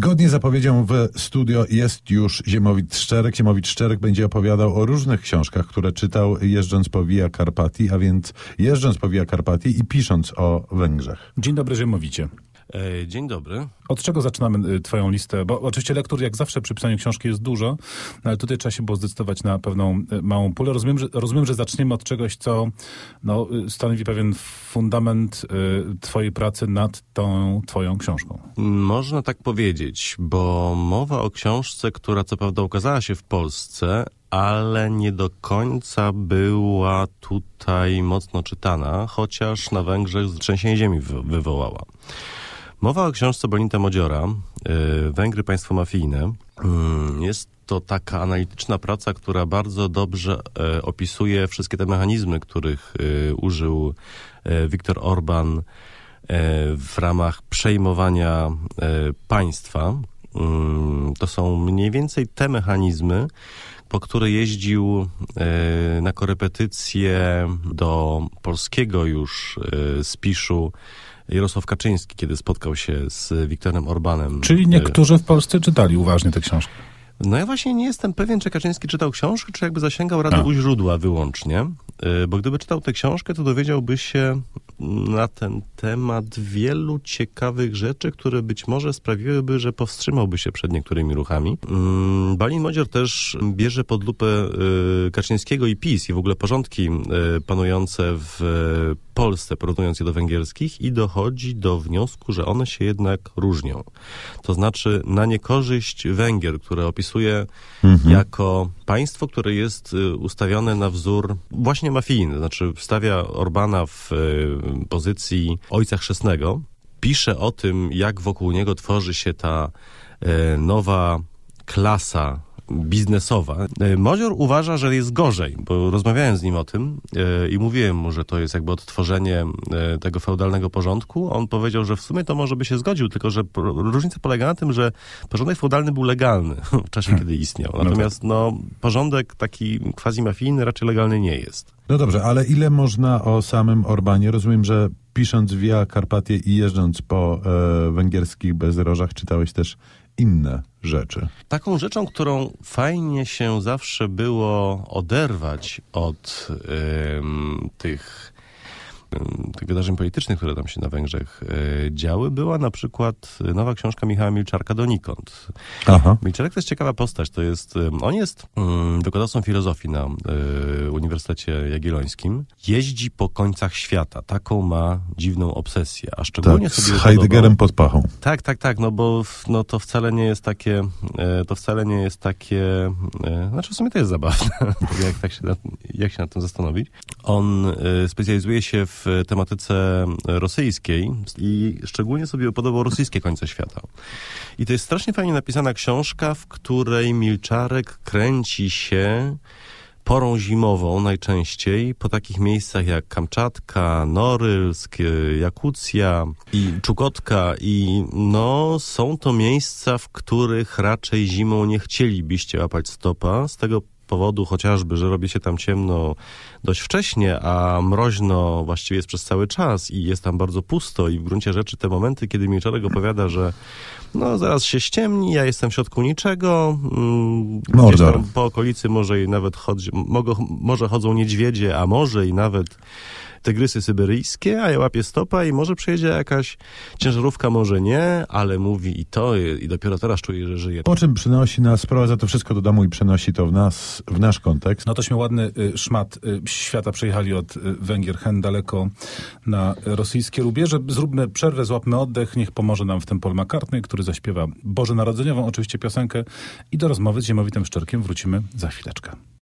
Zgodnie z zapowiedzią w studio jest już Ziemowit Szczerek. Ziemowit Szczerek będzie opowiadał o różnych książkach, które czytał jeżdżąc po Via Carpati, a więc jeżdżąc po Via Carpati i pisząc o Węgrzech. Dzień dobry, Ziemowicie. E, dzień dobry. Od czego zaczynamy y, twoją listę? Bo oczywiście lektur jak zawsze przy pisaniu książki jest dużo, ale tutaj trzeba się było zdecydować na pewną y, małą pulę. Rozumiem, że, rozumiem, że zaczniemy od czegoś, co no, stanowi pewien fundament twojej pracy nad tą twoją książką. Można tak powiedzieć, bo mowa o książce, która co prawda ukazała się w Polsce, ale nie do końca była tutaj mocno czytana, chociaż na Węgrzech trzęsienie ziemi wywołała. Mowa o książce Bonita Modziora, y, Węgry państwo mafijne. Mm, jest to taka analityczna praca, która bardzo dobrze e, opisuje wszystkie te mechanizmy, których y, użył e, Viktor Orban e, w ramach przejmowania państwa. Mm, to są mniej więcej te mechanizmy, po które jeździł na korepetycje do polskiego już spiszu Jarosław Kaczyński, kiedy spotkał się z Wiktorem Orbanem. Czyli niektórzy w Polsce czytali uważnie tę książkę. No ja właśnie nie jestem pewien, czy Kaczyński czytał książkę, czy jakby zasięgał rady u źródła wyłącznie. Bo gdyby czytał tę książkę, to dowiedziałby się na ten temat wielu ciekawych rzeczy, które być może sprawiłyby, że powstrzymałby się przed niektórymi ruchami. Mm, Balin Modzior też bierze pod lupę y, Kaczyńskiego i PiS i w ogóle porządki y, panujące w Polsce, porównując je do węgierskich i dochodzi do wniosku, że one się jednak różnią. To znaczy na niekorzyść Węgier, które opisuje mhm. jako państwo, które jest ustawione na wzór właśnie mafijny, znaczy wstawia Orbana w e, pozycji ojca chrzestnego, pisze o tym, jak wokół niego tworzy się ta e, nowa klasa biznesowa. E, Mozior uważa, że jest gorzej, bo rozmawiałem z nim o tym e, i mówiłem mu, że to jest jakby odtworzenie e, tego feudalnego porządku. On powiedział, że w sumie to może by się zgodził, tylko że różnica polega na tym, że porządek feudalny był legalny w czasie, kiedy istniał. No Natomiast no, porządek taki quasi-mafijny raczej legalny nie jest. No dobrze, ale ile można o samym Orbanie? Rozumiem, że pisząc Via Carpatie i jeżdżąc po e, węgierskich bezrożach, czytałeś też inne rzeczy. Taką rzeczą, którą fajnie się zawsze było oderwać od tych tych wydarzeń politycznych, które tam się na Węgrzech e, działy, była na przykład nowa książka Michała Milczarka Donikąd. Aha. Milczarek to jest ciekawa postać. To jest, on jest wykładowcą filozofii na Uniwersytecie Jagiellońskim. Jeździ po końcach świata. Taką ma dziwną obsesję. A szczególnie tak, sobie z Heideggerem pod pachą. Tak, tak, tak. No bo no, to wcale nie jest takie, to wcale nie jest takie, znaczy w sumie to jest zabawne, jak, tak się, jak się nad tym zastanowić. On specjalizuje się w tematyce rosyjskiej i szczególnie sobie podobał rosyjskie końce świata. I to jest strasznie fajnie napisana książka, w której Milczarek kręci się porą zimową najczęściej po takich miejscach jak Kamczatka, Norylsk, Jakucja i Czukotka i no są to miejsca, w których raczej zimą nie chcielibyście łapać stopa z tego powodu chociażby, że robi się tam ciemno dość wcześnie, a mroźno właściwie jest przez cały czas i jest tam bardzo pusto i w gruncie rzeczy te momenty, kiedy Milczarek opowiada, że no zaraz się ściemni, ja jestem w środku niczego, mm, po okolicy może i nawet chodzi, mogą, może chodzą niedźwiedzie, a może i nawet tygrysy syberyjskie, a ja łapię stopa i może przyjedzie jakaś ciężarówka, może nie, ale mówi i to i dopiero teraz czuję, że żyje. Po czym przynosi nas, sprowadza to wszystko do domu i przenosi to w nas, w nasz kontekst. No tośmy ładny y, szmat y, świata przejechali od y, Węgier hen daleko na rosyjskie rubieże. Zróbmy przerwę, złapmy oddech, niech pomoże nam w tym Paul McCartney, który zaśpiewa Boże Narodzeniową, oczywiście piosenkę i do rozmowy z Ziemowitym Szczerkiem wrócimy za chwileczkę.